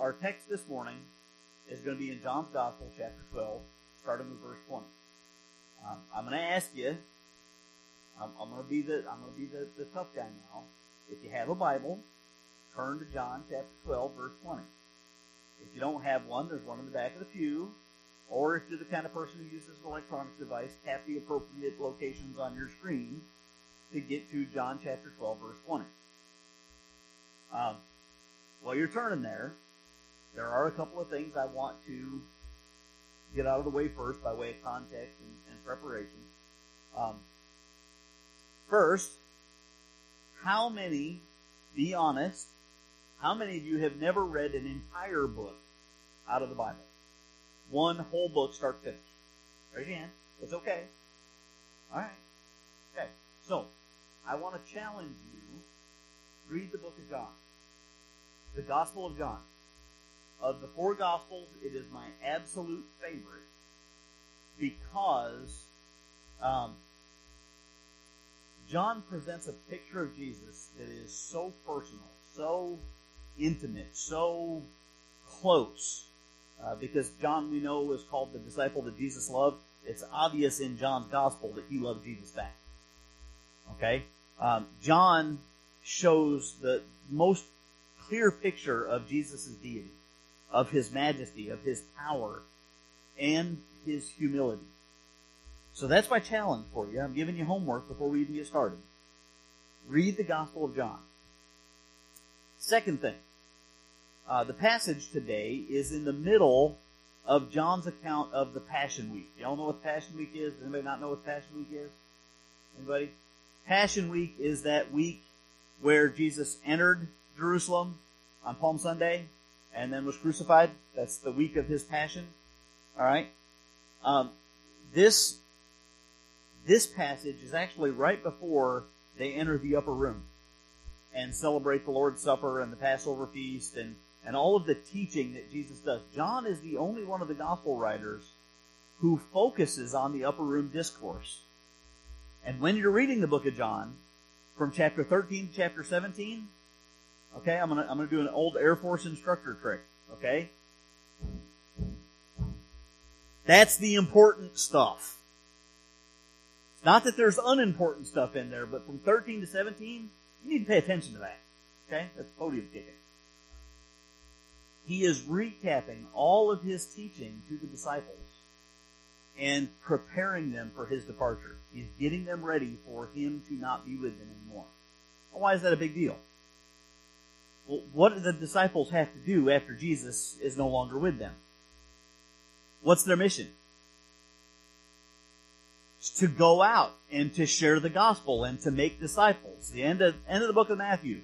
our text this morning is going to be in John's Gospel, chapter 12, starting with verse 20. Um, I'm going to ask you. I'm, I'm going to be the I'm going to be the, the tough guy now. If you have a Bible, turn to John chapter 12, verse 20. If you don't have one, there's one in the back of the pew. Or if you're the kind of person who uses an electronic device, tap the appropriate locations on your screen to get to John chapter 12, verse 20. Um, while you're turning there, there are a couple of things I want to get out of the way first by way of context and, and preparation. Um, first, how many, be honest, how many of you have never read an entire book out of the Bible? One whole book, start to finish. Raise your hand. It's okay. All right. Okay. So, I want to challenge you. Read the book of John. The Gospel of John. Of the four Gospels, it is my absolute favorite because um, John presents a picture of Jesus that is so personal, so intimate, so close. Uh, because John, we know, is called the disciple that Jesus loved. It's obvious in John's gospel that he loved Jesus back. Okay? Um, John shows the most clear picture of Jesus' deity, of his majesty, of his power, and his humility. So that's my challenge for you. I'm giving you homework before we even get started. Read the Gospel of John. Second thing, uh, the passage today is in the middle of John's account of the Passion Week. Y'all know what Passion Week is? Does anybody not know what Passion Week is? Anybody? Passion Week is that week where Jesus entered Jerusalem on Palm Sunday and then was crucified. That's the week of his passion. All right. Um, this this passage is actually right before they enter the upper room and celebrate the Lord's Supper and the Passover feast and and all of the teaching that Jesus does. John is the only one of the gospel writers who focuses on the upper room discourse. And when you're reading the book of John, from chapter 13 to chapter 17, okay, I'm gonna, I'm gonna do an old Air Force instructor trick, okay? That's the important stuff. Not that there's unimportant stuff in there, but from 13 to 17, you need to pay attention to that. Okay? That's podium kicking. He is recapping all of his teaching to the disciples and preparing them for his departure. He's getting them ready for him to not be with them anymore. Why is that a big deal? What do the disciples have to do after Jesus is no longer with them? What's their mission? To go out and to share the gospel and to make disciples. The end of, end of the book of Matthew.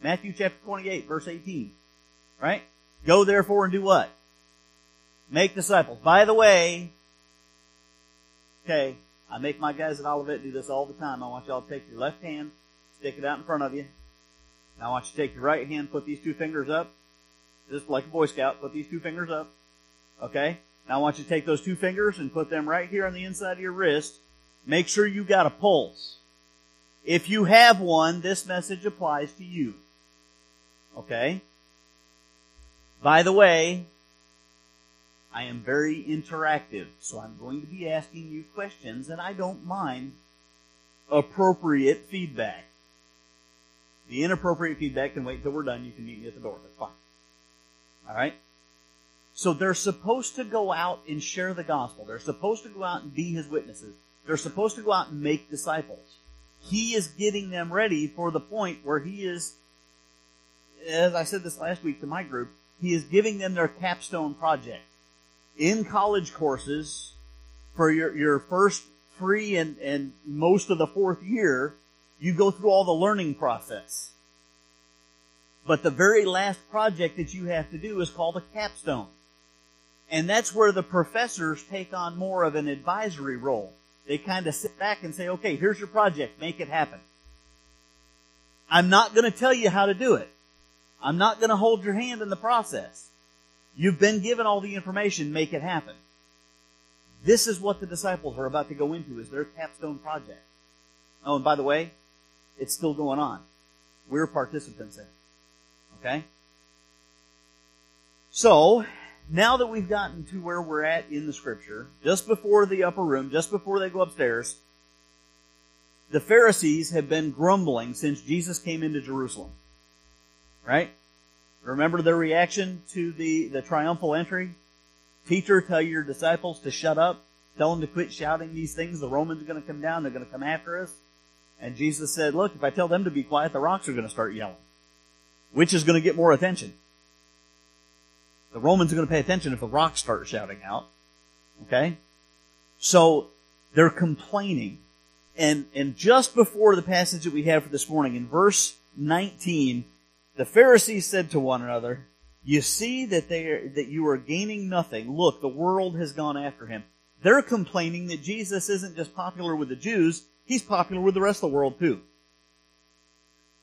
Matthew chapter 28 verse 18. Right? Go therefore and do what? Make disciples. By the way, okay, I make my guys at Olivet do this all the time. I want y'all to take your left hand, stick it out in front of you. Now I want you to take your right hand, put these two fingers up, just like a Boy Scout, put these two fingers up. Okay? Now I want you to take those two fingers and put them right here on the inside of your wrist. Make sure you got a pulse. If you have one, this message applies to you. Okay? By the way, I am very interactive, so I'm going to be asking you questions and I don't mind appropriate feedback. The inappropriate feedback can wait until we're done. You can meet me at the door. That's fine. Alright? So they're supposed to go out and share the gospel. They're supposed to go out and be his witnesses. They're supposed to go out and make disciples. He is getting them ready for the point where he is, as I said this last week to my group, he is giving them their capstone project. In college courses, for your, your first three and, and most of the fourth year, you go through all the learning process. But the very last project that you have to do is called a capstone. And that's where the professors take on more of an advisory role. They kind of sit back and say, okay, here's your project, make it happen. I'm not going to tell you how to do it. I'm not going to hold your hand in the process. You've been given all the information, make it happen. This is what the disciples are about to go into is their capstone project. Oh, and by the way, it's still going on. We're participants in it. Okay? So, now that we've gotten to where we're at in the scripture, just before the upper room, just before they go upstairs, the Pharisees have been grumbling since Jesus came into Jerusalem. Right? Remember their reaction to the, the triumphal entry? Teacher, tell your disciples to shut up. Tell them to quit shouting these things. The Romans are going to come down. They're going to come after us. And Jesus said, look, if I tell them to be quiet, the rocks are going to start yelling. Which is going to get more attention? The Romans are going to pay attention if the rocks start shouting out. Okay? So, they're complaining. And, and just before the passage that we have for this morning, in verse 19, the Pharisees said to one another, You see that they are, that you are gaining nothing. Look, the world has gone after him. They're complaining that Jesus isn't just popular with the Jews, he's popular with the rest of the world too.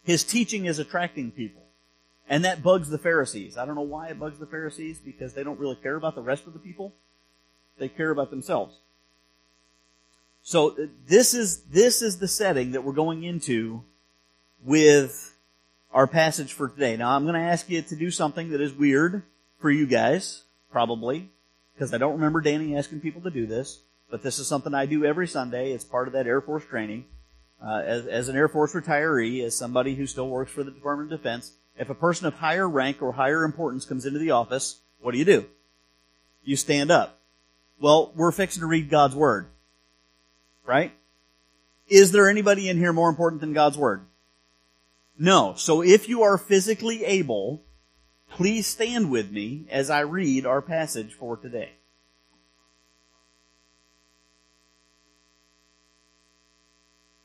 His teaching is attracting people. And that bugs the Pharisees. I don't know why it bugs the Pharisees, because they don't really care about the rest of the people. They care about themselves. So uh, this is, this is the setting that we're going into with our passage for today. Now I'm going to ask you to do something that is weird for you guys, probably, because I don't remember Danny asking people to do this, but this is something I do every Sunday. It's part of that Air Force training. Uh, as, as an Air Force retiree, as somebody who still works for the Department of Defense, if a person of higher rank or higher importance comes into the office, what do you do? You stand up. Well, we're fixing to read God's Word. Right? Is there anybody in here more important than God's Word? No. So if you are physically able, please stand with me as I read our passage for today.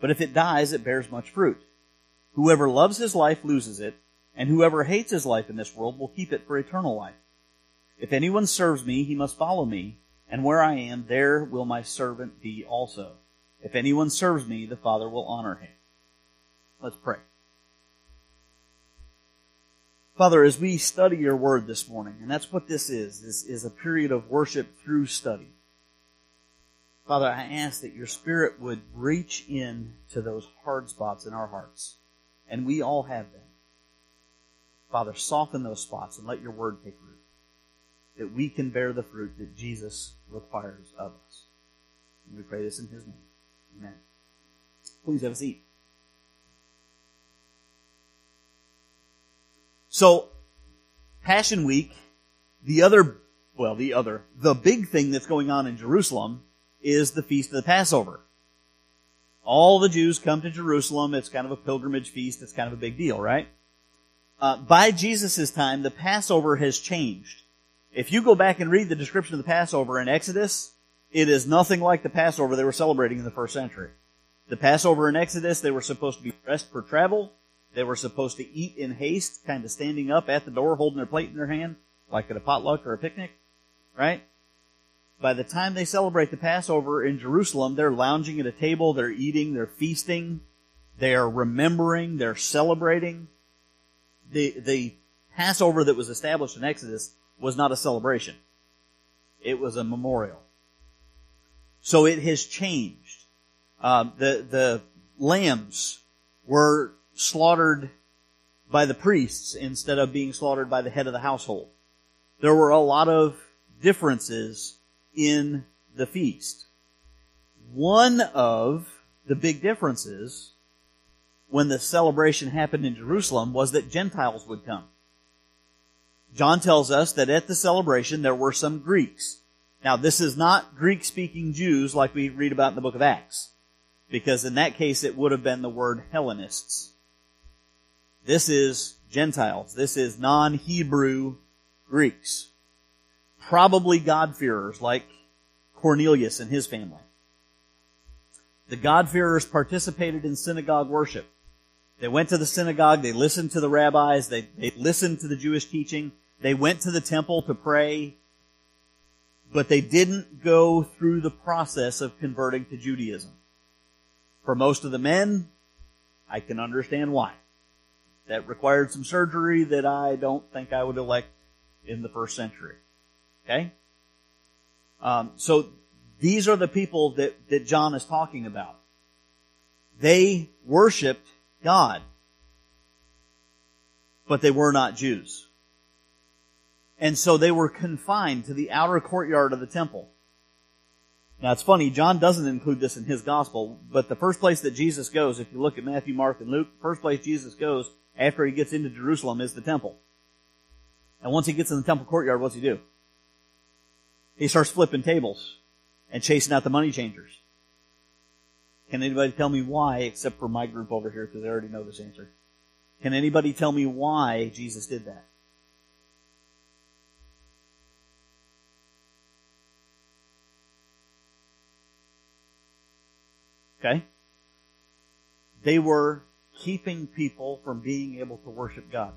But if it dies, it bears much fruit. Whoever loves his life loses it, and whoever hates his life in this world will keep it for eternal life. If anyone serves me, he must follow me, and where I am, there will my servant be also. If anyone serves me, the Father will honor him. Let's pray. Father, as we study your word this morning, and that's what this is, is, is a period of worship through study. Father, I ask that your spirit would reach in to those hard spots in our hearts. And we all have them. Father, soften those spots and let your word take root. That we can bear the fruit that Jesus requires of us. And we pray this in his name. Amen. Please have a seat. So, Passion Week, the other, well, the other, the big thing that's going on in Jerusalem is the Feast of the Passover. All the Jews come to Jerusalem. It's kind of a pilgrimage feast. It's kind of a big deal, right? Uh, by Jesus' time, the Passover has changed. If you go back and read the description of the Passover in Exodus, it is nothing like the Passover they were celebrating in the first century. The Passover in Exodus, they were supposed to be dressed for travel. They were supposed to eat in haste, kind of standing up at the door holding their plate in their hand, like at a potluck or a picnic, right? By the time they celebrate the Passover in Jerusalem, they're lounging at a table, they're eating, they're feasting, they are remembering, they're celebrating. The, the Passover that was established in Exodus was not a celebration. It was a memorial. So it has changed. Uh, the, the lambs were slaughtered by the priests instead of being slaughtered by the head of the household. There were a lot of differences in the feast. One of the big differences when the celebration happened in Jerusalem was that Gentiles would come. John tells us that at the celebration there were some Greeks. Now this is not Greek speaking Jews like we read about in the book of Acts. Because in that case it would have been the word Hellenists. This is Gentiles. This is non-Hebrew Greeks. Probably God-fearers like Cornelius and his family. The God-fearers participated in synagogue worship. They went to the synagogue, they listened to the rabbis, they, they listened to the Jewish teaching, they went to the temple to pray, but they didn't go through the process of converting to Judaism. For most of the men, I can understand why. That required some surgery that I don't think I would elect in the first century. Okay? Um, so these are the people that, that John is talking about. They worshiped God, but they were not Jews. And so they were confined to the outer courtyard of the temple. Now it's funny, John doesn't include this in his gospel, but the first place that Jesus goes, if you look at Matthew, Mark, and Luke, the first place Jesus goes after he gets into Jerusalem is the temple. And once he gets in the temple courtyard, what's he do? He starts flipping tables and chasing out the money changers. Can anybody tell me why, except for my group over here, because they already know this answer? Can anybody tell me why Jesus did that? Okay? They were keeping people from being able to worship God.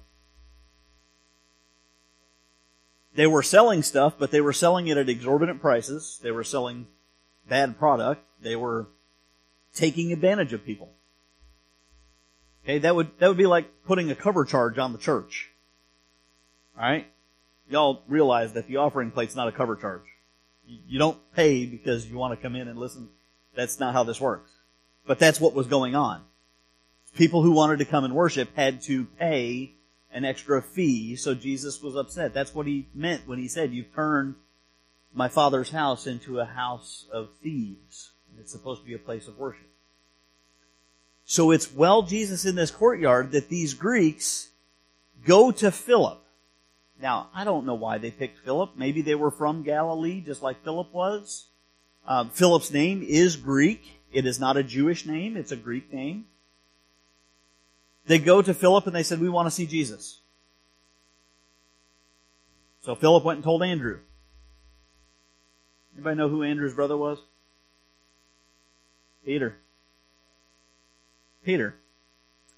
They were selling stuff, but they were selling it at exorbitant prices. They were selling bad product. They were taking advantage of people. Okay, that would, that would be like putting a cover charge on the church. Alright? Y'all realize that the offering plate's not a cover charge. You don't pay because you want to come in and listen. That's not how this works. But that's what was going on. People who wanted to come and worship had to pay an extra fee, so Jesus was upset. That's what he meant when he said, You've turned my father's house into a house of thieves. It's supposed to be a place of worship. So it's well Jesus in this courtyard that these Greeks go to Philip. Now, I don't know why they picked Philip. Maybe they were from Galilee, just like Philip was. Um, Philip's name is Greek. It is not a Jewish name, it's a Greek name. They go to Philip and they said, We want to see Jesus. So Philip went and told Andrew. Anybody know who Andrew's brother was? Peter. Peter.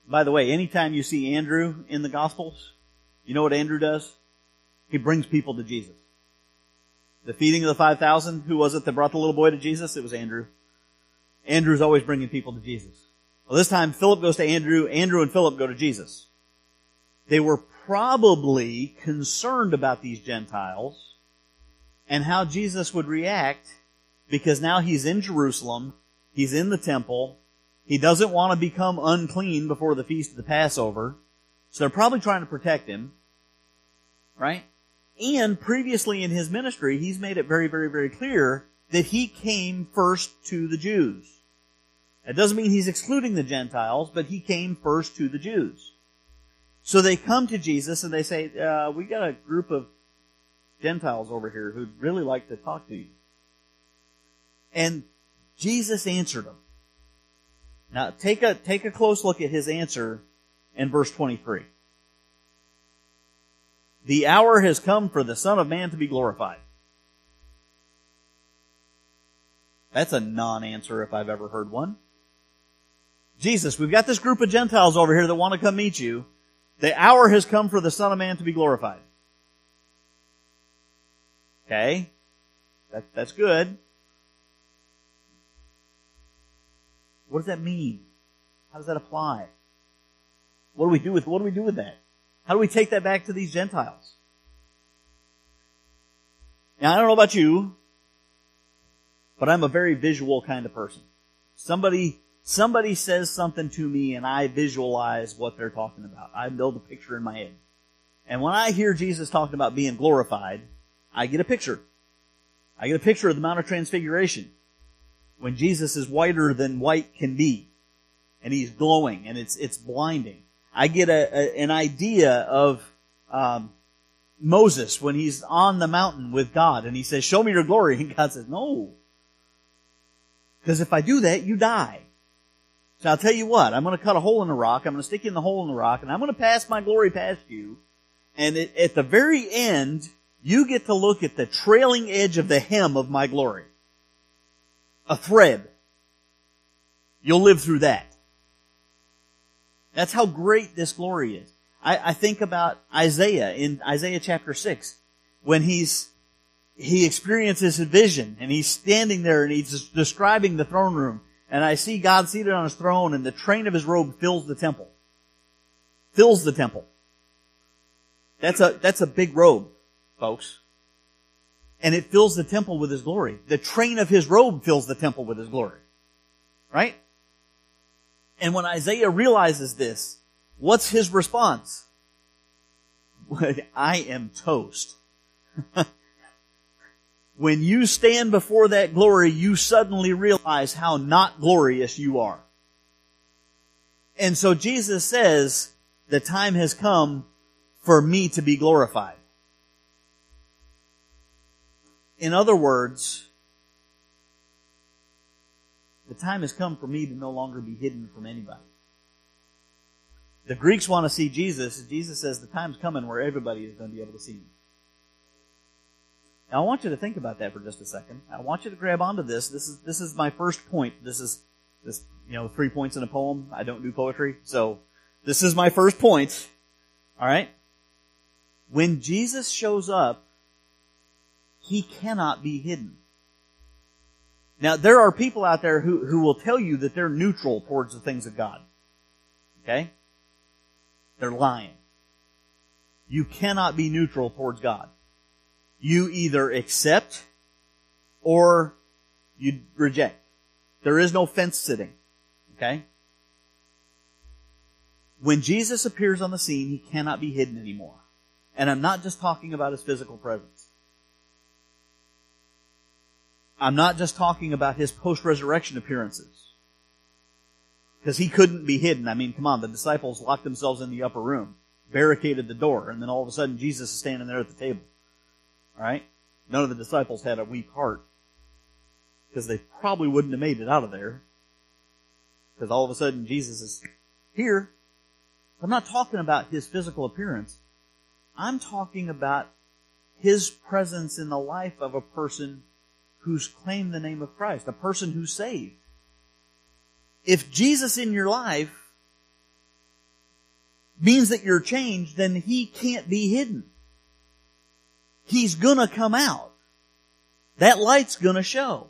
By the way, anytime you see Andrew in the Gospels, you know what Andrew does? He brings people to Jesus. The feeding of the 5,000, who was it that brought the little boy to Jesus? It was Andrew. Andrew's always bringing people to Jesus. Well, this time Philip goes to Andrew, Andrew and Philip go to Jesus. They were probably concerned about these Gentiles and how Jesus would react because now he's in Jerusalem, he's in the temple, he doesn't want to become unclean before the feast of the Passover, so they're probably trying to protect him, right? And previously in his ministry, he's made it very, very, very clear that he came first to the Jews. That doesn't mean he's excluding the Gentiles, but he came first to the Jews. So they come to Jesus and they say, uh, we got a group of Gentiles over here who'd really like to talk to you. And Jesus answered them. Now take a, take a close look at his answer in verse 23. The hour has come for the Son of Man to be glorified. That's a non-answer if I've ever heard one. Jesus, we've got this group of Gentiles over here that want to come meet you. The hour has come for the Son of Man to be glorified. Okay? That, that's good. What does that mean? How does that apply? What do we do with, what do we do with that? How do we take that back to these Gentiles? Now, I don't know about you, but I'm a very visual kind of person. Somebody Somebody says something to me and I visualize what they're talking about. I build a picture in my head. And when I hear Jesus talking about being glorified, I get a picture. I get a picture of the Mount of Transfiguration. When Jesus is whiter than white can be. And he's glowing and it's, it's blinding. I get a, a an idea of, um, Moses when he's on the mountain with God and he says, show me your glory. And God says, no. Because if I do that, you die. So I'll tell you what, I'm going to cut a hole in the rock, I'm going to stick you in the hole in the rock, and I'm going to pass my glory past you. And it, at the very end, you get to look at the trailing edge of the hem of my glory. A thread. You'll live through that. That's how great this glory is. I, I think about Isaiah in Isaiah chapter 6 when he's he experiences a vision and he's standing there and he's describing the throne room. And I see God seated on his throne and the train of his robe fills the temple. Fills the temple. That's a, that's a big robe, folks. And it fills the temple with his glory. The train of his robe fills the temple with his glory. Right? And when Isaiah realizes this, what's his response? I am toast. when you stand before that glory, you suddenly realize how not glorious you are. And so Jesus says, the time has come for me to be glorified. In other words, the time has come for me to no longer be hidden from anybody. The Greeks want to see Jesus. Jesus says the time's coming where everybody is going to be able to see me. Now I want you to think about that for just a second. I want you to grab onto this. This is this is my first point. This is this you know three points in a poem. I don't do poetry, so this is my first point. All right. When Jesus shows up, he cannot be hidden. Now there are people out there who who will tell you that they're neutral towards the things of God. Okay. They're lying. You cannot be neutral towards God you either accept or you reject. There is no fence sitting. Okay? When Jesus appears on the scene, he cannot be hidden anymore. And I'm not just talking about his physical presence. I'm not just talking about his post-resurrection appearances. Because he couldn't be hidden. I mean, come on, the disciples locked themselves in the upper room, barricaded the door, and then all of a sudden Jesus is standing there at the table. Right? None of the disciples had a weak heart. Because they probably wouldn't have made it out of there. Because all of a sudden Jesus is here. I'm not talking about his physical appearance. I'm talking about his presence in the life of a person who's claimed the name of Christ, a person who's saved. If Jesus in your life means that you're changed, then he can't be hidden. He's gonna come out. That light's gonna show.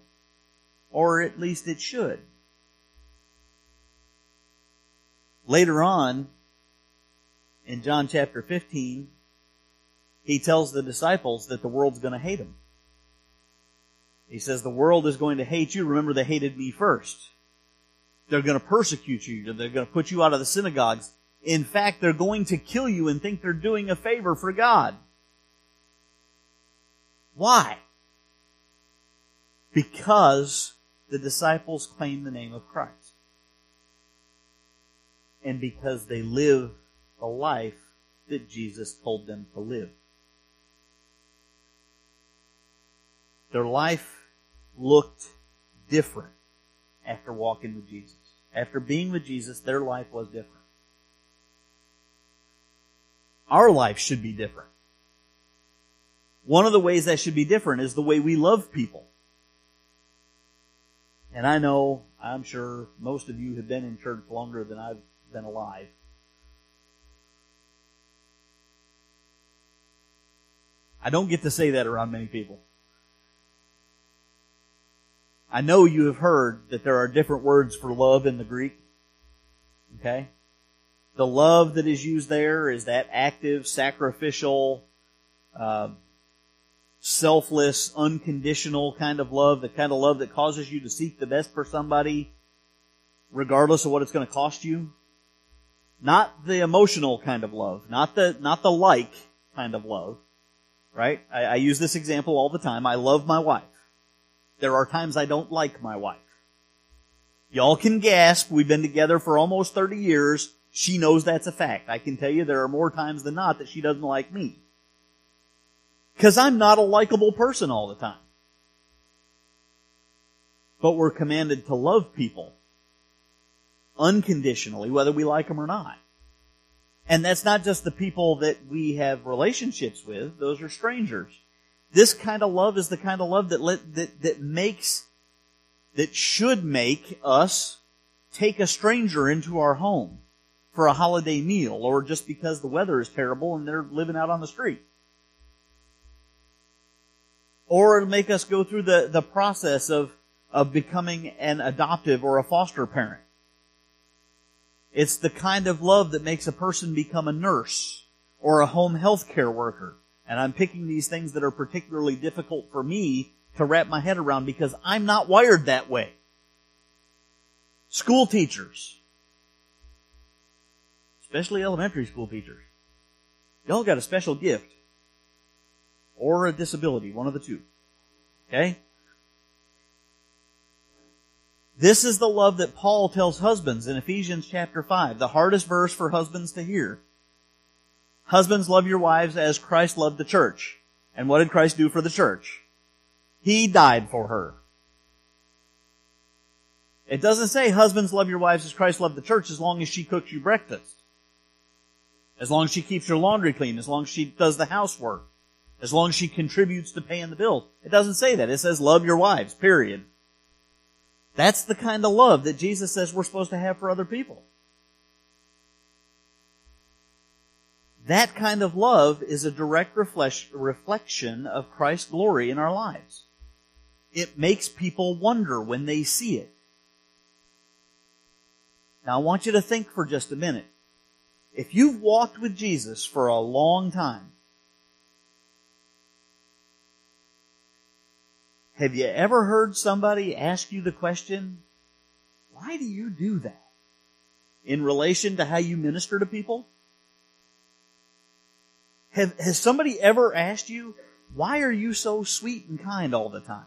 Or at least it should. Later on, in John chapter 15, he tells the disciples that the world's gonna hate him. He says the world is going to hate you. Remember they hated me first. They're going to persecute you. They're going to put you out of the synagogues. In fact, they're going to kill you and think they're doing a favor for God. Why? Because the disciples claim the name of Christ. And because they live the life that Jesus told them to live. Their life looked different after walking with Jesus. After being with Jesus, their life was different. Our life should be different. One of the ways that should be different is the way we love people. And I know, I'm sure most of you have been in church longer than I've been alive. I don't get to say that around many people. I know you have heard that there are different words for love in the Greek. Okay? The love that is used there is that active, sacrificial, uh, selfless, unconditional kind of love, the kind of love that causes you to seek the best for somebody regardless of what it's going to cost you. Not the emotional kind of love, not the, not the like kind of love, right? I, I use this example all the time. I love my wife. There are times I don't like my wife. Y'all can gasp. We've been together for almost 30 years. She knows that's a fact. I can tell you there are more times than not that she doesn't like me. Because I'm not a likable person all the time. But we're commanded to love people unconditionally, whether we like them or not. And that's not just the people that we have relationships with, those are strangers. This kind of love is the kind of love that let, that, that makes, that should make us take a stranger into our home for a holiday meal or just because the weather is terrible and they're living out on the street. Or it'll make us go through the, the process of, of becoming an adoptive or a foster parent. It's the kind of love that makes a person become a nurse or a home health care worker. And I'm picking these things that are particularly difficult for me to wrap my head around because I'm not wired that way. School teachers, especially elementary school teachers, y'all got a special gift or a disability, one of the two. Okay? This is the love that Paul tells husbands in Ephesians chapter 5, the hardest verse for husbands to hear. Husbands, love your wives as Christ loved the church. And what did Christ do for the church? He died for her. It doesn't say husbands love your wives as Christ loved the church as long as she cooks you breakfast. As long as she keeps your laundry clean, as long as she does the housework, as long as she contributes to paying the bills. It doesn't say that. It says love your wives, period. That's the kind of love that Jesus says we're supposed to have for other people. That kind of love is a direct reflection of Christ's glory in our lives. It makes people wonder when they see it. Now I want you to think for just a minute. If you've walked with Jesus for a long time, have you ever heard somebody ask you the question, why do you do that? In relation to how you minister to people? Have, has somebody ever asked you, why are you so sweet and kind all the time?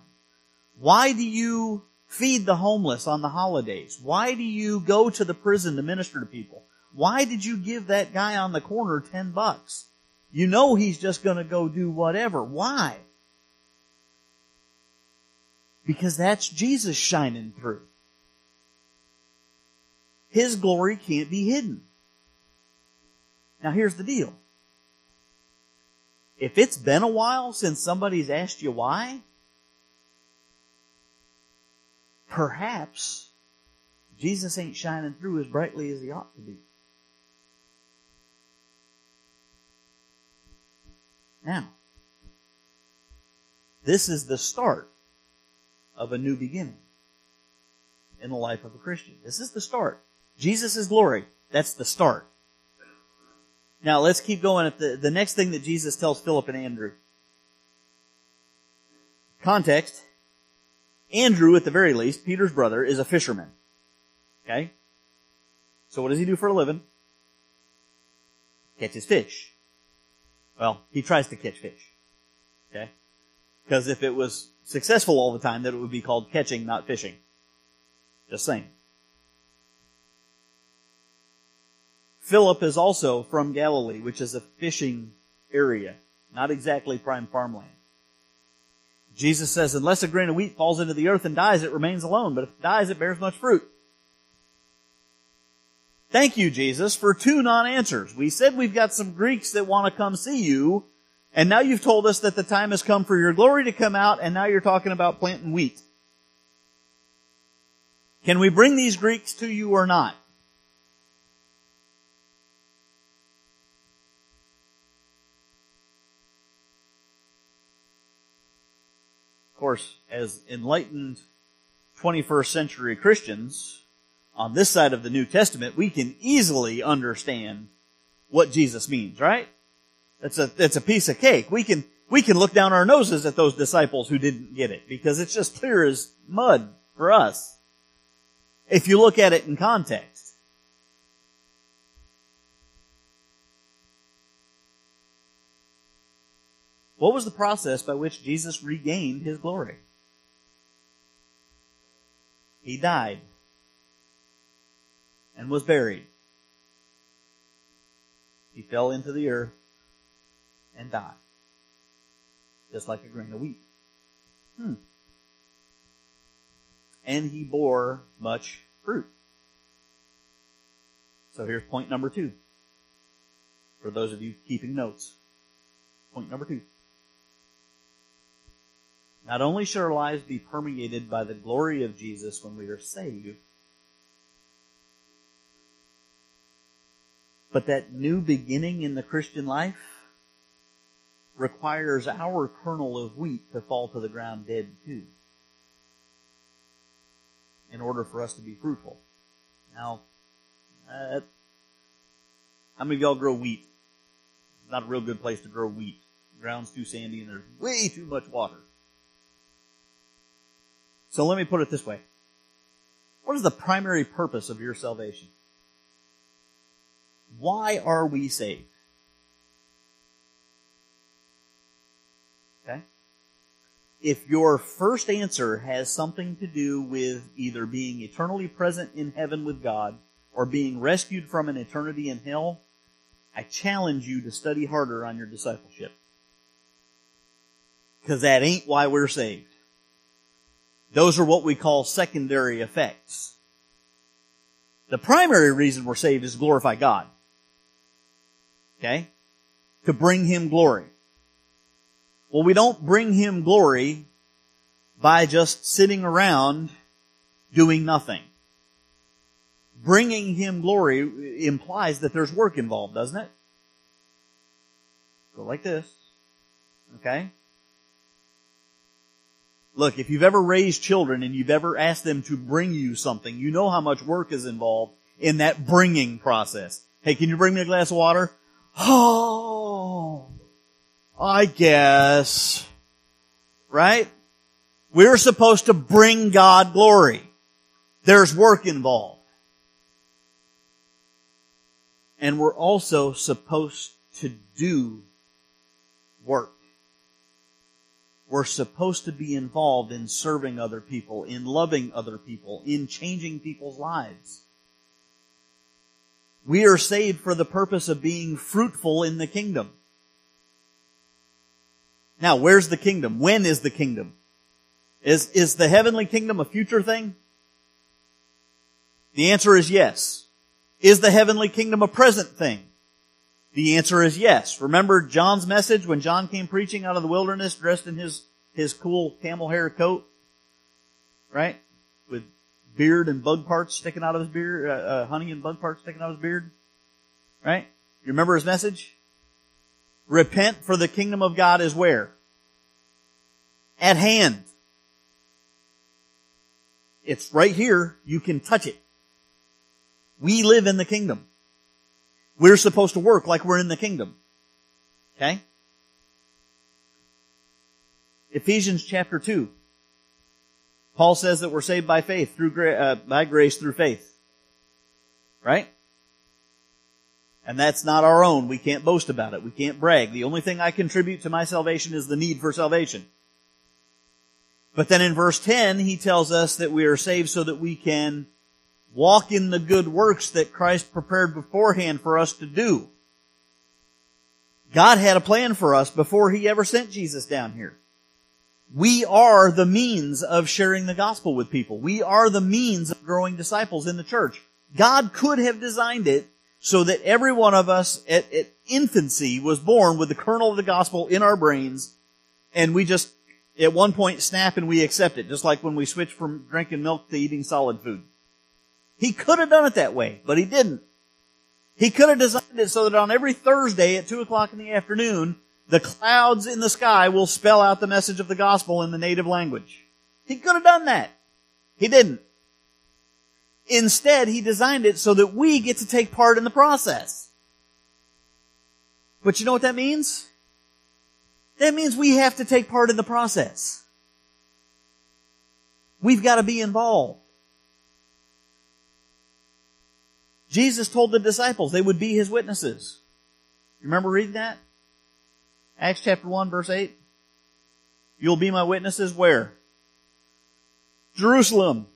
Why do you feed the homeless on the holidays? Why do you go to the prison to minister to people? Why did you give that guy on the corner 10 bucks? You know he's just gonna go do whatever. Why? Because that's Jesus shining through. His glory can't be hidden. Now here's the deal. If it's been a while since somebody's asked you why, perhaps Jesus ain't shining through as brightly as he ought to be. Now, this is the start of a new beginning in the life of a Christian. This is the start. Jesus' is glory, that's the start. Now let's keep going at the, the next thing that Jesus tells Philip and Andrew. Context. Andrew, at the very least, Peter's brother, is a fisherman. Okay? So what does he do for a living? Catches fish. Well, he tries to catch fish. Okay? Because if it was successful all the time, that it would be called catching, not fishing. Just saying. Philip is also from Galilee, which is a fishing area, not exactly prime farmland. Jesus says, unless a grain of wheat falls into the earth and dies, it remains alone, but if it dies, it bears much fruit. Thank you, Jesus, for two non-answers. We said we've got some Greeks that want to come see you, and now you've told us that the time has come for your glory to come out, and now you're talking about planting wheat. Can we bring these Greeks to you or not? Of course, as enlightened 21st century Christians, on this side of the New Testament, we can easily understand what Jesus means, right? That's a, that's a piece of cake. We can, we can look down our noses at those disciples who didn't get it because it's just clear as mud for us. If you look at it in context. What was the process by which Jesus regained his glory? He died and was buried. He fell into the earth and died. Just like a grain of wheat. Hmm. And he bore much fruit. So here's point number two. For those of you keeping notes. Point number two. Not only should our lives be permeated by the glory of Jesus when we are saved, but that new beginning in the Christian life requires our kernel of wheat to fall to the ground dead too in order for us to be fruitful. Now, uh, how many of y'all grow wheat? Not a real good place to grow wheat. The ground's too sandy and there's way too much water. So let me put it this way. What is the primary purpose of your salvation? Why are we saved? Okay? If your first answer has something to do with either being eternally present in heaven with God or being rescued from an eternity in hell, I challenge you to study harder on your discipleship. Because that ain't why we're saved. Those are what we call secondary effects. The primary reason we're saved is to glorify God. Okay? To bring Him glory. Well, we don't bring Him glory by just sitting around doing nothing. Bringing Him glory implies that there's work involved, doesn't it? Go like this. Okay? Look, if you've ever raised children and you've ever asked them to bring you something, you know how much work is involved in that bringing process. Hey, can you bring me a glass of water? Oh, I guess. Right? We're supposed to bring God glory. There's work involved. And we're also supposed to do work. We're supposed to be involved in serving other people, in loving other people, in changing people's lives. We are saved for the purpose of being fruitful in the kingdom. Now, where's the kingdom? When is the kingdom? Is, is the heavenly kingdom a future thing? The answer is yes. Is the heavenly kingdom a present thing? The answer is yes. Remember John's message when John came preaching out of the wilderness dressed in his, his cool camel hair coat? Right? With beard and bug parts sticking out of his beard, uh, uh, honey and bug parts sticking out of his beard? Right? You remember his message? Repent for the kingdom of God is where? At hand. It's right here. You can touch it. We live in the kingdom. We're supposed to work like we're in the kingdom. Okay? Ephesians chapter 2. Paul says that we're saved by faith through uh, by grace through faith. Right? And that's not our own. We can't boast about it. We can't brag. The only thing I contribute to my salvation is the need for salvation. But then in verse 10, he tells us that we are saved so that we can walk in the good works that Christ prepared beforehand for us to do. God had a plan for us before He ever sent Jesus down here. We are the means of sharing the gospel with people. We are the means of growing disciples in the church. God could have designed it so that every one of us at, at infancy was born with the kernel of the gospel in our brains and we just at one point snap and we accept it, just like when we switch from drinking milk to eating solid food. He could have done it that way, but he didn't. He could have designed it so that on every Thursday at 2 o'clock in the afternoon, the clouds in the sky will spell out the message of the gospel in the native language. He could have done that. He didn't. Instead, he designed it so that we get to take part in the process. But you know what that means? That means we have to take part in the process. We've got to be involved. Jesus told the disciples they would be his witnesses. You Remember reading that? Acts chapter 1 verse 8. You'll be my witnesses where? Jerusalem.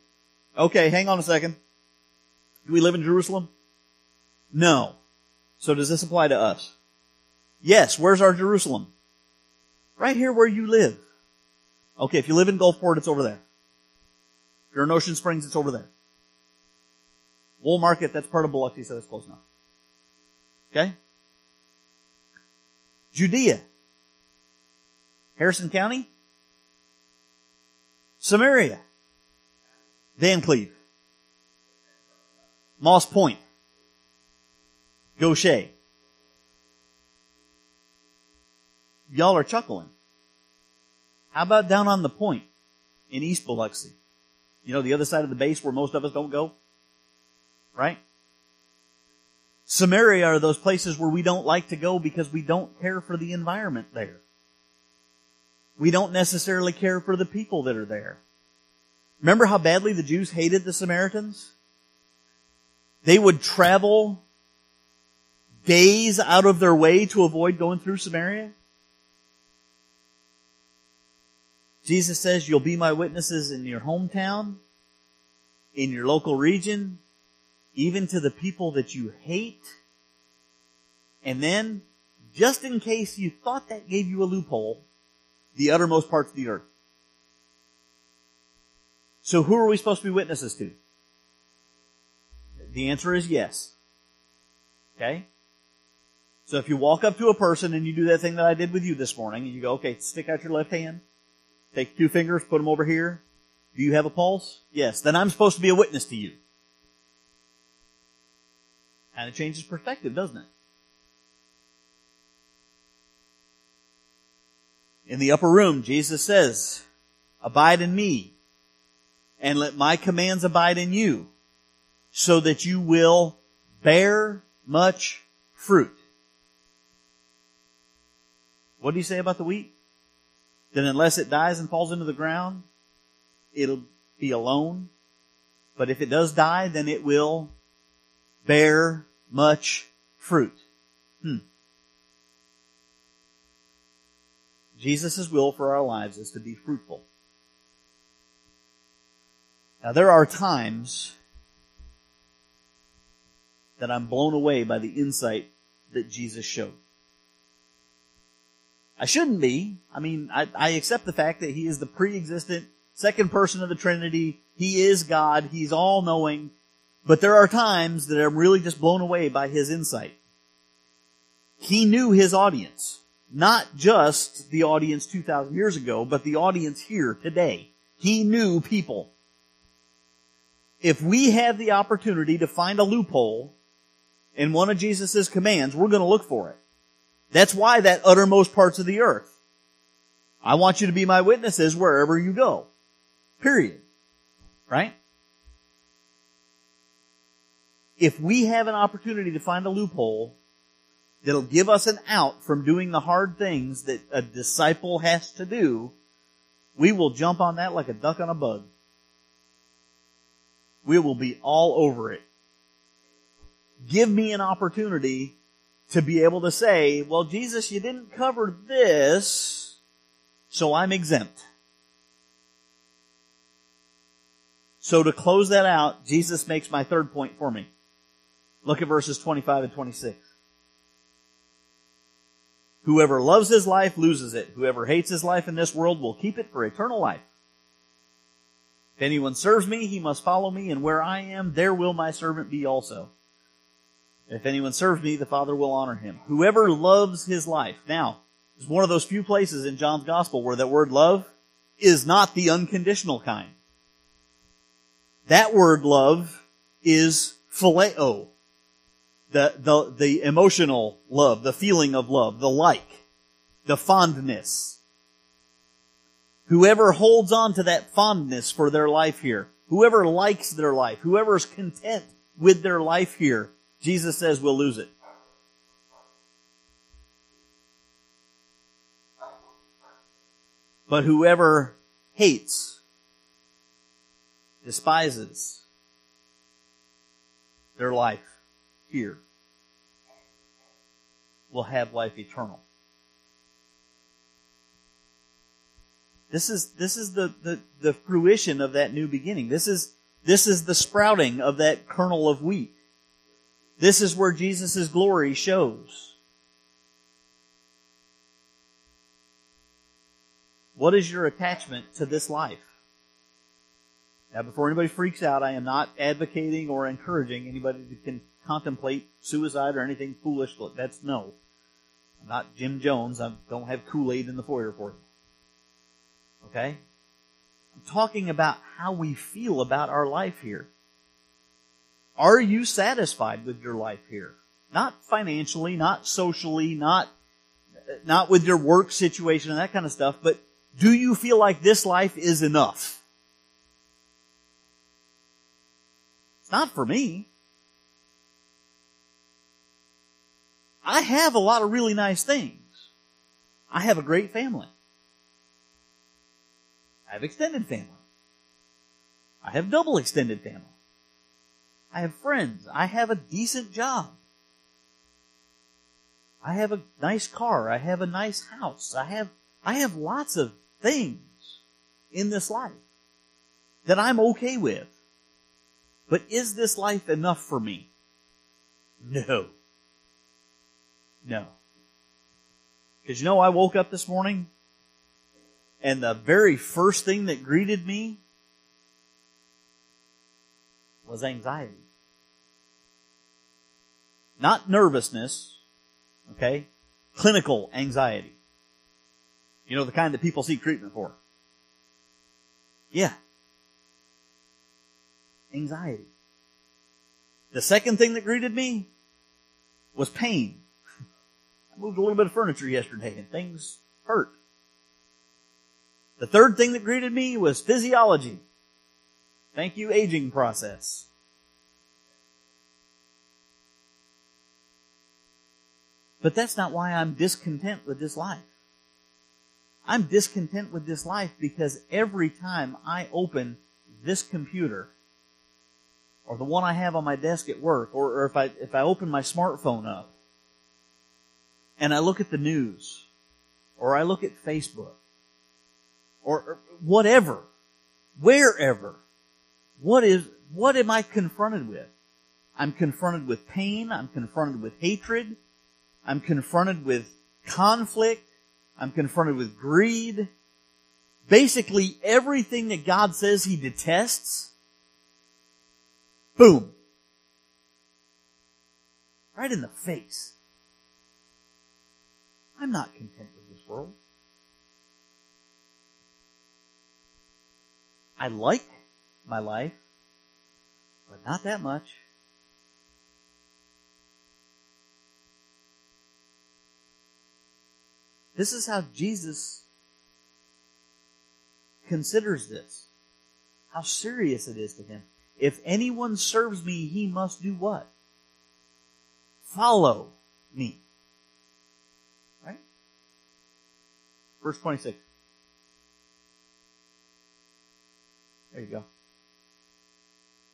Okay, hang on a second. Do we live in Jerusalem? No. So does this apply to us? Yes, where's our Jerusalem? Right here where you live. Okay, if you live in Gulfport, it's over there. If you're in Ocean Springs, it's over there. Woolmarket, that's part of Biloxi, so that's close enough. Okay? Judea. Harrison County. Samaria. Vancleave. Moss Point. Goshen. y'all are chuckling. How about down on the point in East Biloxi? You know, the other side of the base where most of us don't go? Right? Samaria are those places where we don't like to go because we don't care for the environment there. We don't necessarily care for the people that are there. Remember how badly the Jews hated the Samaritans? They would travel days out of their way to avoid going through Samaria. Jesus says, you'll be my witnesses in your hometown, in your local region, even to the people that you hate. And then, just in case you thought that gave you a loophole, the uttermost parts of the earth. So who are we supposed to be witnesses to? The answer is yes. Okay? So if you walk up to a person and you do that thing that I did with you this morning, and you go, okay, stick out your left hand, take two fingers, put them over here. Do you have a pulse? Yes. Then I'm supposed to be a witness to you. Kind of changes perspective, doesn't it? In the upper room, Jesus says, abide in me and let my commands abide in you so that you will bear much fruit. What do you say about the wheat? That unless it dies and falls into the ground, it'll be alone. But if it does die, then it will bear much fruit. Hmm. Jesus' will for our lives is to be fruitful. Now there are times that I'm blown away by the insight that Jesus showed. I shouldn't be. I mean, I, I accept the fact that He is the pre-existent second person of the Trinity. He is God. He's all knowing. But there are times that I'm really just blown away by His insight. He knew His audience. Not just the audience 2,000 years ago, but the audience here today. He knew people. If we have the opportunity to find a loophole in one of Jesus' commands, we're going to look for it. That's why that uttermost parts of the earth. I want you to be my witnesses wherever you go. Period. Right? If we have an opportunity to find a loophole that'll give us an out from doing the hard things that a disciple has to do, we will jump on that like a duck on a bug we will be all over it. Give me an opportunity to be able to say, well, Jesus, you didn't cover this, so I'm exempt. So to close that out, Jesus makes my third point for me. Look at verses 25 and 26. Whoever loves his life loses it. Whoever hates his life in this world will keep it for eternal life. If anyone serves me, he must follow me, and where I am, there will my servant be also. If anyone serves me, the Father will honor him. Whoever loves his life. Now, it's one of those few places in John's Gospel where that word love is not the unconditional kind. That word love is phileo. The, the, the emotional love, the feeling of love, the like, the fondness. Whoever holds on to that fondness for their life here, whoever likes their life, whoever is content with their life here, Jesus says we'll lose it. But whoever hates, despises their life here will have life eternal. This is, this is the, the, the fruition of that new beginning. This is, this is the sprouting of that kernel of wheat. This is where Jesus' glory shows. What is your attachment to this life? Now, before anybody freaks out, I am not advocating or encouraging anybody to can contemplate suicide or anything foolish. That's no. I'm not Jim Jones. I don't have Kool-Aid in the foyer for you. Okay? I'm talking about how we feel about our life here. Are you satisfied with your life here? Not financially, not socially, not not with your work situation and that kind of stuff, but do you feel like this life is enough? It's not for me. I have a lot of really nice things. I have a great family. I have extended family. I have double extended family. I have friends. I have a decent job. I have a nice car. I have a nice house. I have, I have lots of things in this life that I'm okay with. But is this life enough for me? No. No. Because you know, I woke up this morning and the very first thing that greeted me was anxiety. Not nervousness, okay? Clinical anxiety. You know, the kind that people seek treatment for. Yeah. Anxiety. The second thing that greeted me was pain. I moved a little bit of furniture yesterday and things hurt. The third thing that greeted me was physiology. Thank you, aging process. But that's not why I'm discontent with this life. I'm discontent with this life because every time I open this computer, or the one I have on my desk at work, or, or if I if I open my smartphone up, and I look at the news, or I look at Facebook, or, or whatever, wherever, what is what am I confronted with? I'm confronted with pain. I'm confronted with hatred. I'm confronted with conflict. I'm confronted with greed. Basically everything that God says He detests. Boom. Right in the face. I'm not content with this world. I like my life, but not that much. This is how Jesus considers this. How serious it is to him. If anyone serves me, he must do what? Follow me. Right? Verse 26. There you go.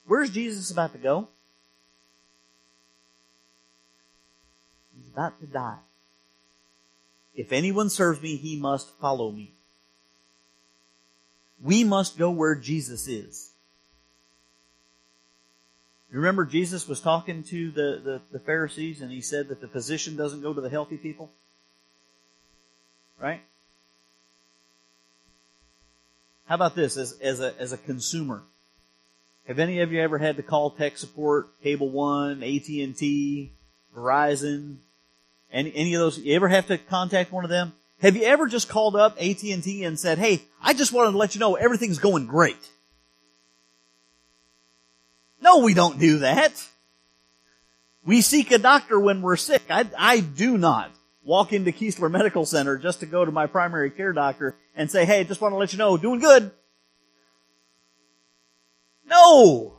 Where's Jesus about to go? He's about to die. If anyone serves me, he must follow me. We must go where Jesus is. You remember Jesus was talking to the, the, the, Pharisees and he said that the physician doesn't go to the healthy people? Right? How about this as, as a, as a consumer? Have any of you ever had to call tech support, Cable One, AT&T, Verizon, any, any of those, you ever have to contact one of them? Have you ever just called up AT&T and said, hey, I just wanted to let you know everything's going great? No, we don't do that. We seek a doctor when we're sick. I, I do not walk into Keesler Medical Center just to go to my primary care doctor and say, hey, just want to let you know, doing good. No!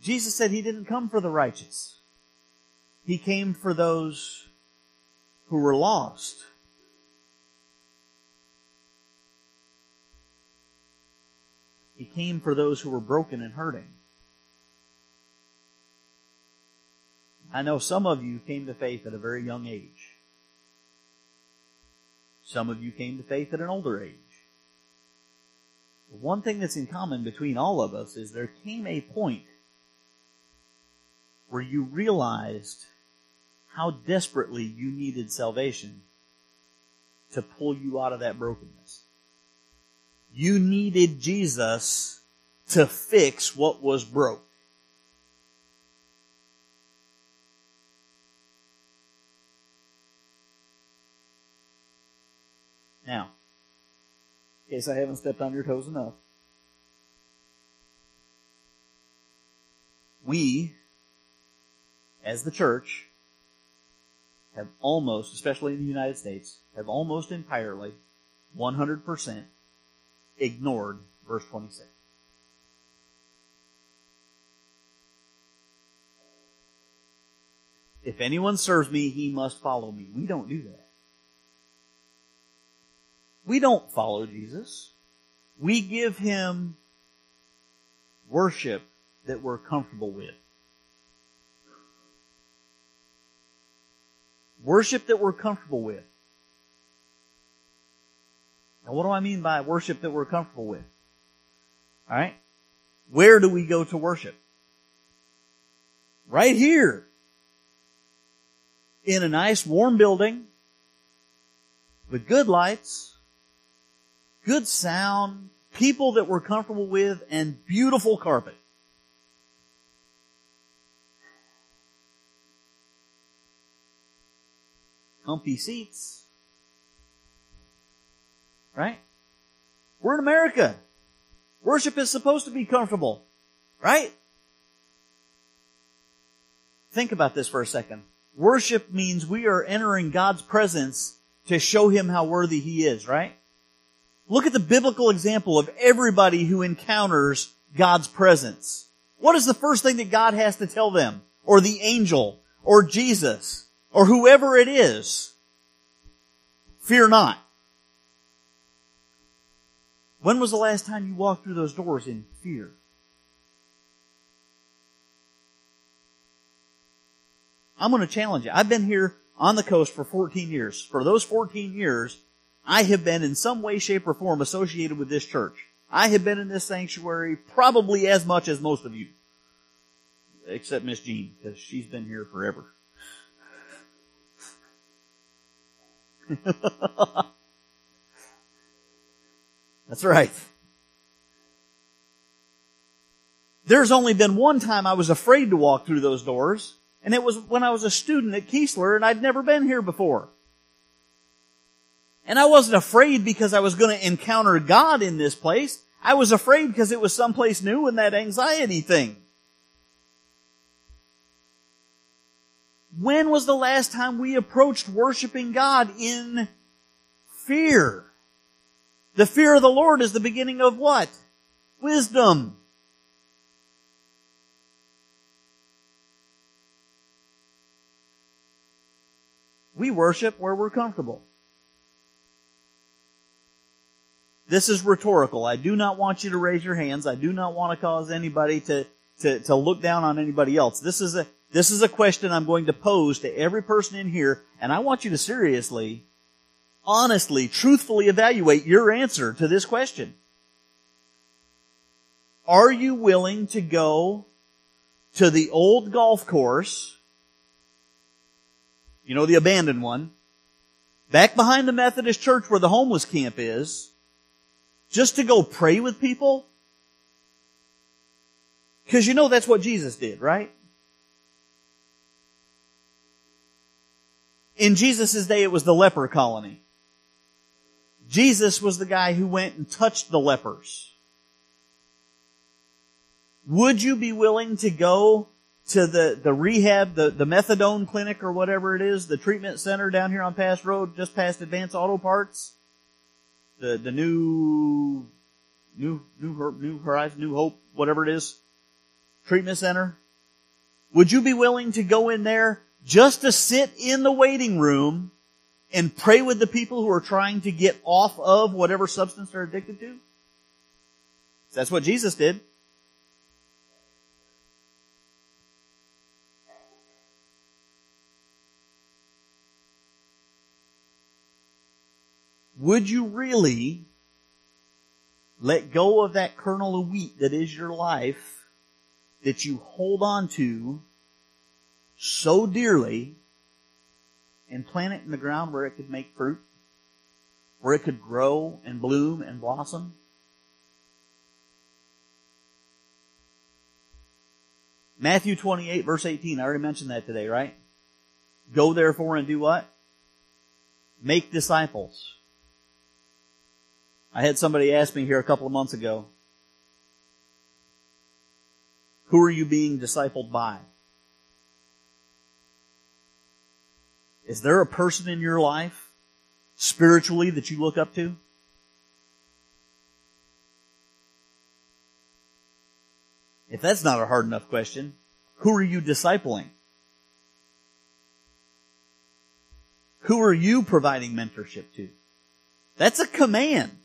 Jesus said he didn't come for the righteous. He came for those who were lost. He came for those who were broken and hurting. I know some of you came to faith at a very young age. Some of you came to faith at an older age. one thing that's in common between all of us is there came a point where you realized how desperately you needed salvation to pull you out of that brokenness. You needed Jesus to fix what was broke. Now, in case I haven't stepped on your toes enough, we, as the church, have almost, especially in the United States, have almost entirely, 100%, ignored verse 26. If anyone serves me, he must follow me. We don't do that. We don't follow Jesus. We give him worship that we're comfortable with. Worship that we're comfortable with. Now what do I mean by worship that we're comfortable with? Alright? Where do we go to worship? Right here. In a nice warm building with good lights, good sound, people that we're comfortable with, and beautiful carpet. Comfy seats. Right? We're in America. Worship is supposed to be comfortable. Right? Think about this for a second. Worship means we are entering God's presence to show Him how worthy He is, right? Look at the biblical example of everybody who encounters God's presence. What is the first thing that God has to tell them? Or the angel? Or Jesus? Or whoever it is? Fear not. When was the last time you walked through those doors in fear? I'm going to challenge you. I've been here on the coast for 14 years. For those 14 years, I have been in some way, shape, or form associated with this church. I have been in this sanctuary probably as much as most of you. Except Miss Jean, because she's been here forever. That's right. There's only been one time I was afraid to walk through those doors, and it was when I was a student at Keesler and I'd never been here before. And I wasn't afraid because I was going to encounter God in this place. I was afraid because it was someplace new and that anxiety thing. When was the last time we approached worshiping God in fear? The fear of the Lord is the beginning of what? Wisdom. We worship where we're comfortable. This is rhetorical. I do not want you to raise your hands. I do not want to cause anybody to, to, to look down on anybody else. This is a, this is a question I'm going to pose to every person in here, and I want you to seriously, honestly, truthfully evaluate your answer to this question. Are you willing to go to the old golf course, you know, the abandoned one, back behind the Methodist church where the homeless camp is, just to go pray with people? Because you know that's what Jesus did, right? In Jesus' day, it was the leper colony. Jesus was the guy who went and touched the lepers. Would you be willing to go to the, the rehab, the, the methadone clinic or whatever it is, the treatment center down here on Pass Road, just past Advanced Auto Parts? the the new new new new horizon, new hope, whatever it is, treatment center. Would you be willing to go in there just to sit in the waiting room and pray with the people who are trying to get off of whatever substance they're addicted to? That's what Jesus did. Would you really let go of that kernel of wheat that is your life that you hold on to so dearly and plant it in the ground where it could make fruit? Where it could grow and bloom and blossom? Matthew 28 verse 18, I already mentioned that today, right? Go therefore and do what? Make disciples. I had somebody ask me here a couple of months ago, who are you being discipled by? Is there a person in your life spiritually that you look up to? If that's not a hard enough question, who are you discipling? Who are you providing mentorship to? That's a command.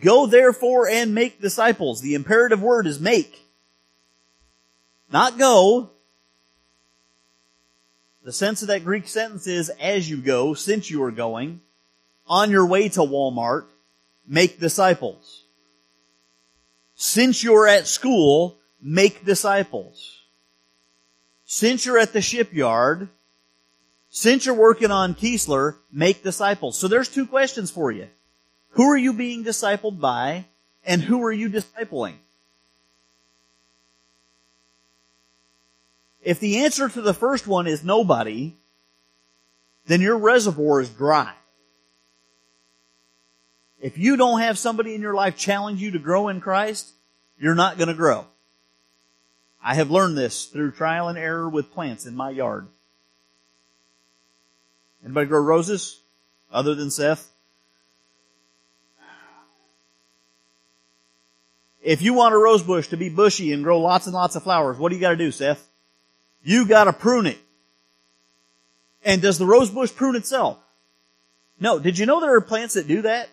Go therefore and make disciples. The imperative word is make. Not go. The sense of that Greek sentence is as you go, since you are going, on your way to Walmart, make disciples. Since you're at school, make disciples. Since you're at the shipyard, since you're working on Keesler, make disciples. So there's two questions for you. Who are you being discipled by? And who are you discipling? If the answer to the first one is nobody, then your reservoir is dry. If you don't have somebody in your life challenge you to grow in Christ, you're not going to grow. I have learned this through trial and error with plants in my yard. Anybody grow roses other than Seth? If you want a rose bush to be bushy and grow lots and lots of flowers, what do you gotta do, Seth? You gotta prune it. And does the rose bush prune itself? No. Did you know there are plants that do that?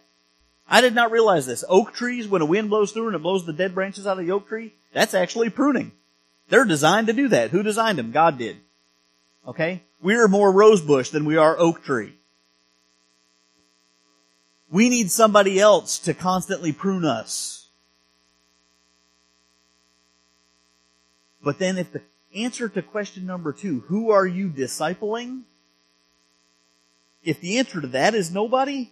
I did not realize this. Oak trees, when a wind blows through and it blows the dead branches out of the oak tree, that's actually pruning. They're designed to do that. Who designed them? God did. Okay? We are more rosebush than we are oak tree. We need somebody else to constantly prune us. But then if the answer to question number two, who are you discipling? If the answer to that is nobody,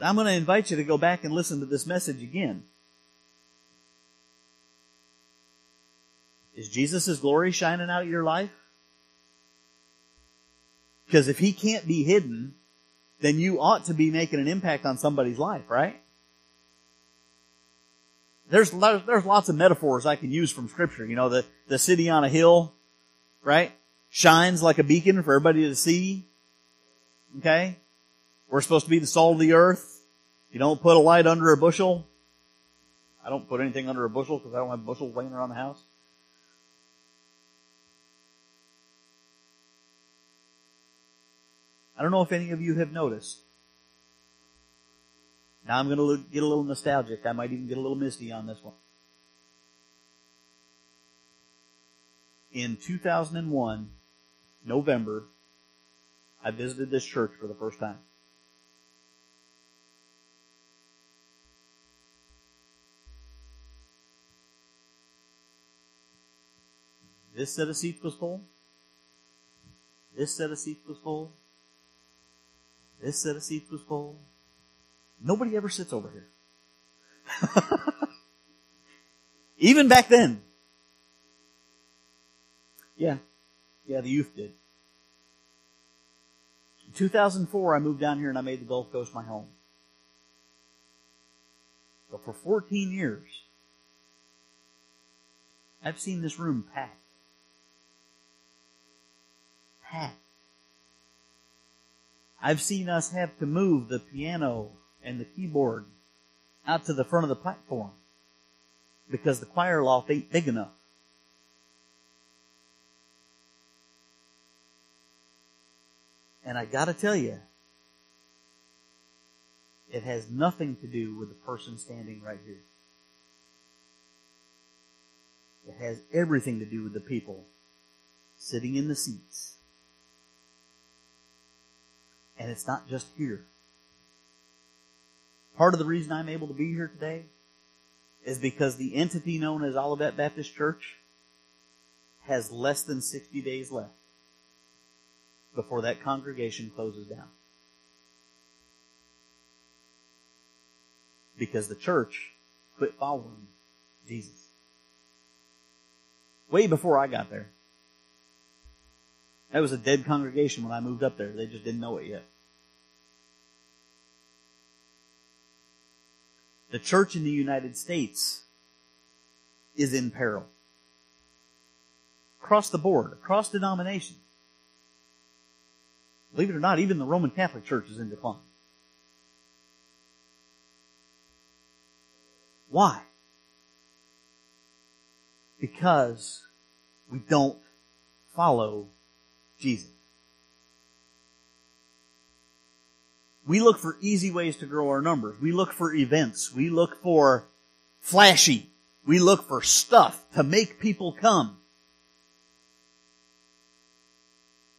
I'm going to invite you to go back and listen to this message again. Is Jesus' glory shining out your life? Because if he can't be hidden, then you ought to be making an impact on somebody's life, right? There's, there's lots of metaphors I can use from scripture. You know, the, the city on a hill, right? Shines like a beacon for everybody to see. Okay? We're supposed to be the salt of the earth. You don't put a light under a bushel. I don't put anything under a bushel because I don't have bushels laying around the house. I don't know if any of you have noticed. Now I'm going to get a little nostalgic. I might even get a little misty on this one. In 2001, November, I visited this church for the first time. This set of seats was full. This set of seats was full. This set of seats was full. Nobody ever sits over here. Even back then. Yeah. Yeah, the youth did. In 2004, I moved down here and I made the Gulf Coast my home. But for 14 years, I've seen this room packed. Packed. I've seen us have to move the piano and the keyboard out to the front of the platform because the choir loft ain't big enough. And I gotta tell you, it has nothing to do with the person standing right here. It has everything to do with the people sitting in the seats and it's not just here. Part of the reason I'm able to be here today is because the entity known as Olivet Baptist Church has less than 60 days left before that congregation closes down. Because the church quit following Jesus. Way before I got there. That was a dead congregation when I moved up there. They just didn't know it yet. The church in the United States is in peril. across the board, across denominations. Believe it or not, even the Roman Catholic Church is in decline. Why? Because we don't follow Jesus. We look for easy ways to grow our numbers. We look for events. We look for flashy. We look for stuff to make people come.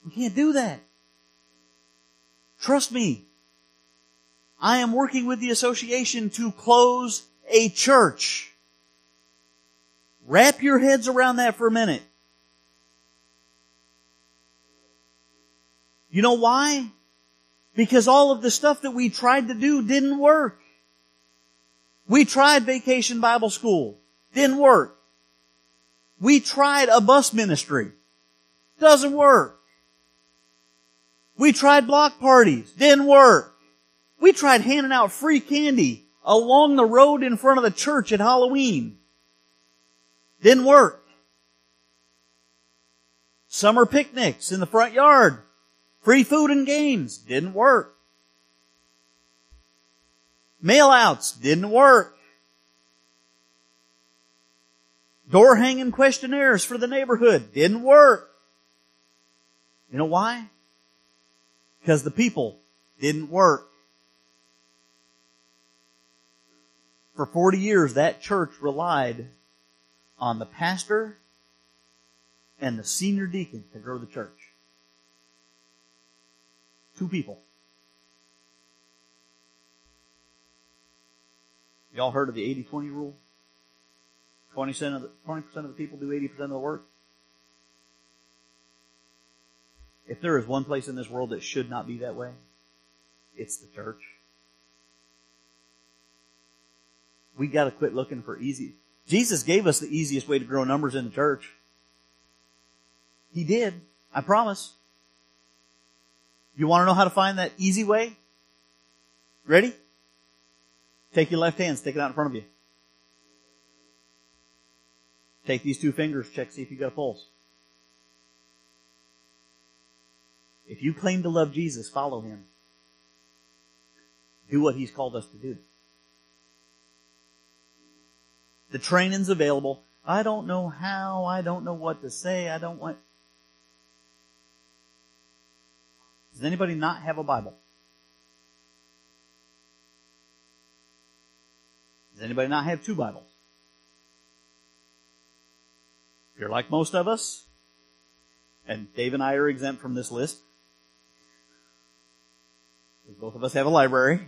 We can't do that. Trust me. I am working with the association to close a church. Wrap your heads around that for a minute. You know why? Because all of the stuff that we tried to do didn't work. We tried vacation Bible school. Didn't work. We tried a bus ministry. Doesn't work. We tried block parties. Didn't work. We tried handing out free candy along the road in front of the church at Halloween. Didn't work. Summer picnics in the front yard. Free food and games. Didn't work. Mailouts. Didn't work. Door hanging questionnaires for the neighborhood. Didn't work. You know why? Because the people didn't work. For 40 years, that church relied on the pastor and the senior deacon to grow the church. Two people. Y'all heard of the 80-20 rule? 20% of the, 20% of the people do 80% of the work? If there is one place in this world that should not be that way, it's the church. We gotta quit looking for easy. Jesus gave us the easiest way to grow numbers in the church. He did. I promise. You want to know how to find that easy way? Ready? Take your left hand, stick it out in front of you. Take these two fingers, check, see if you got a pulse. If you claim to love Jesus, follow him. Do what he's called us to do. The training's available. I don't know how, I don't know what to say, I don't want, Does anybody not have a Bible? Does anybody not have two Bibles? If you're like most of us, and Dave and I are exempt from this list, both of us have a library.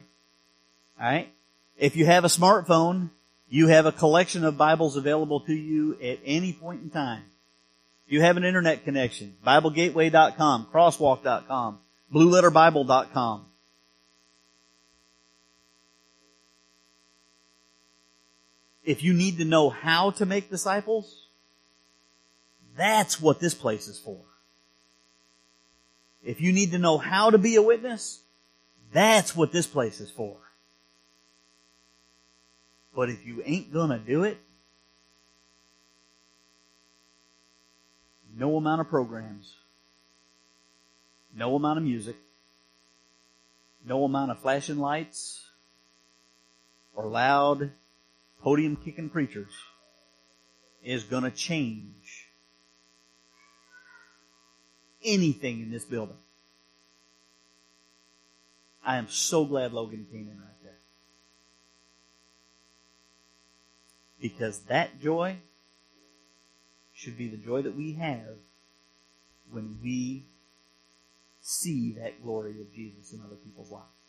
Alright? If you have a smartphone, you have a collection of Bibles available to you at any point in time. You have an internet connection, BibleGateway.com, Crosswalk.com, BlueLetterBible.com. If you need to know how to make disciples, that's what this place is for. If you need to know how to be a witness, that's what this place is for. But if you ain't gonna do it, no amount of programs no amount of music, no amount of flashing lights, or loud podium kicking preachers is going to change anything in this building. I am so glad Logan came in right there. Because that joy should be the joy that we have when we see that glory of Jesus in other people's lives.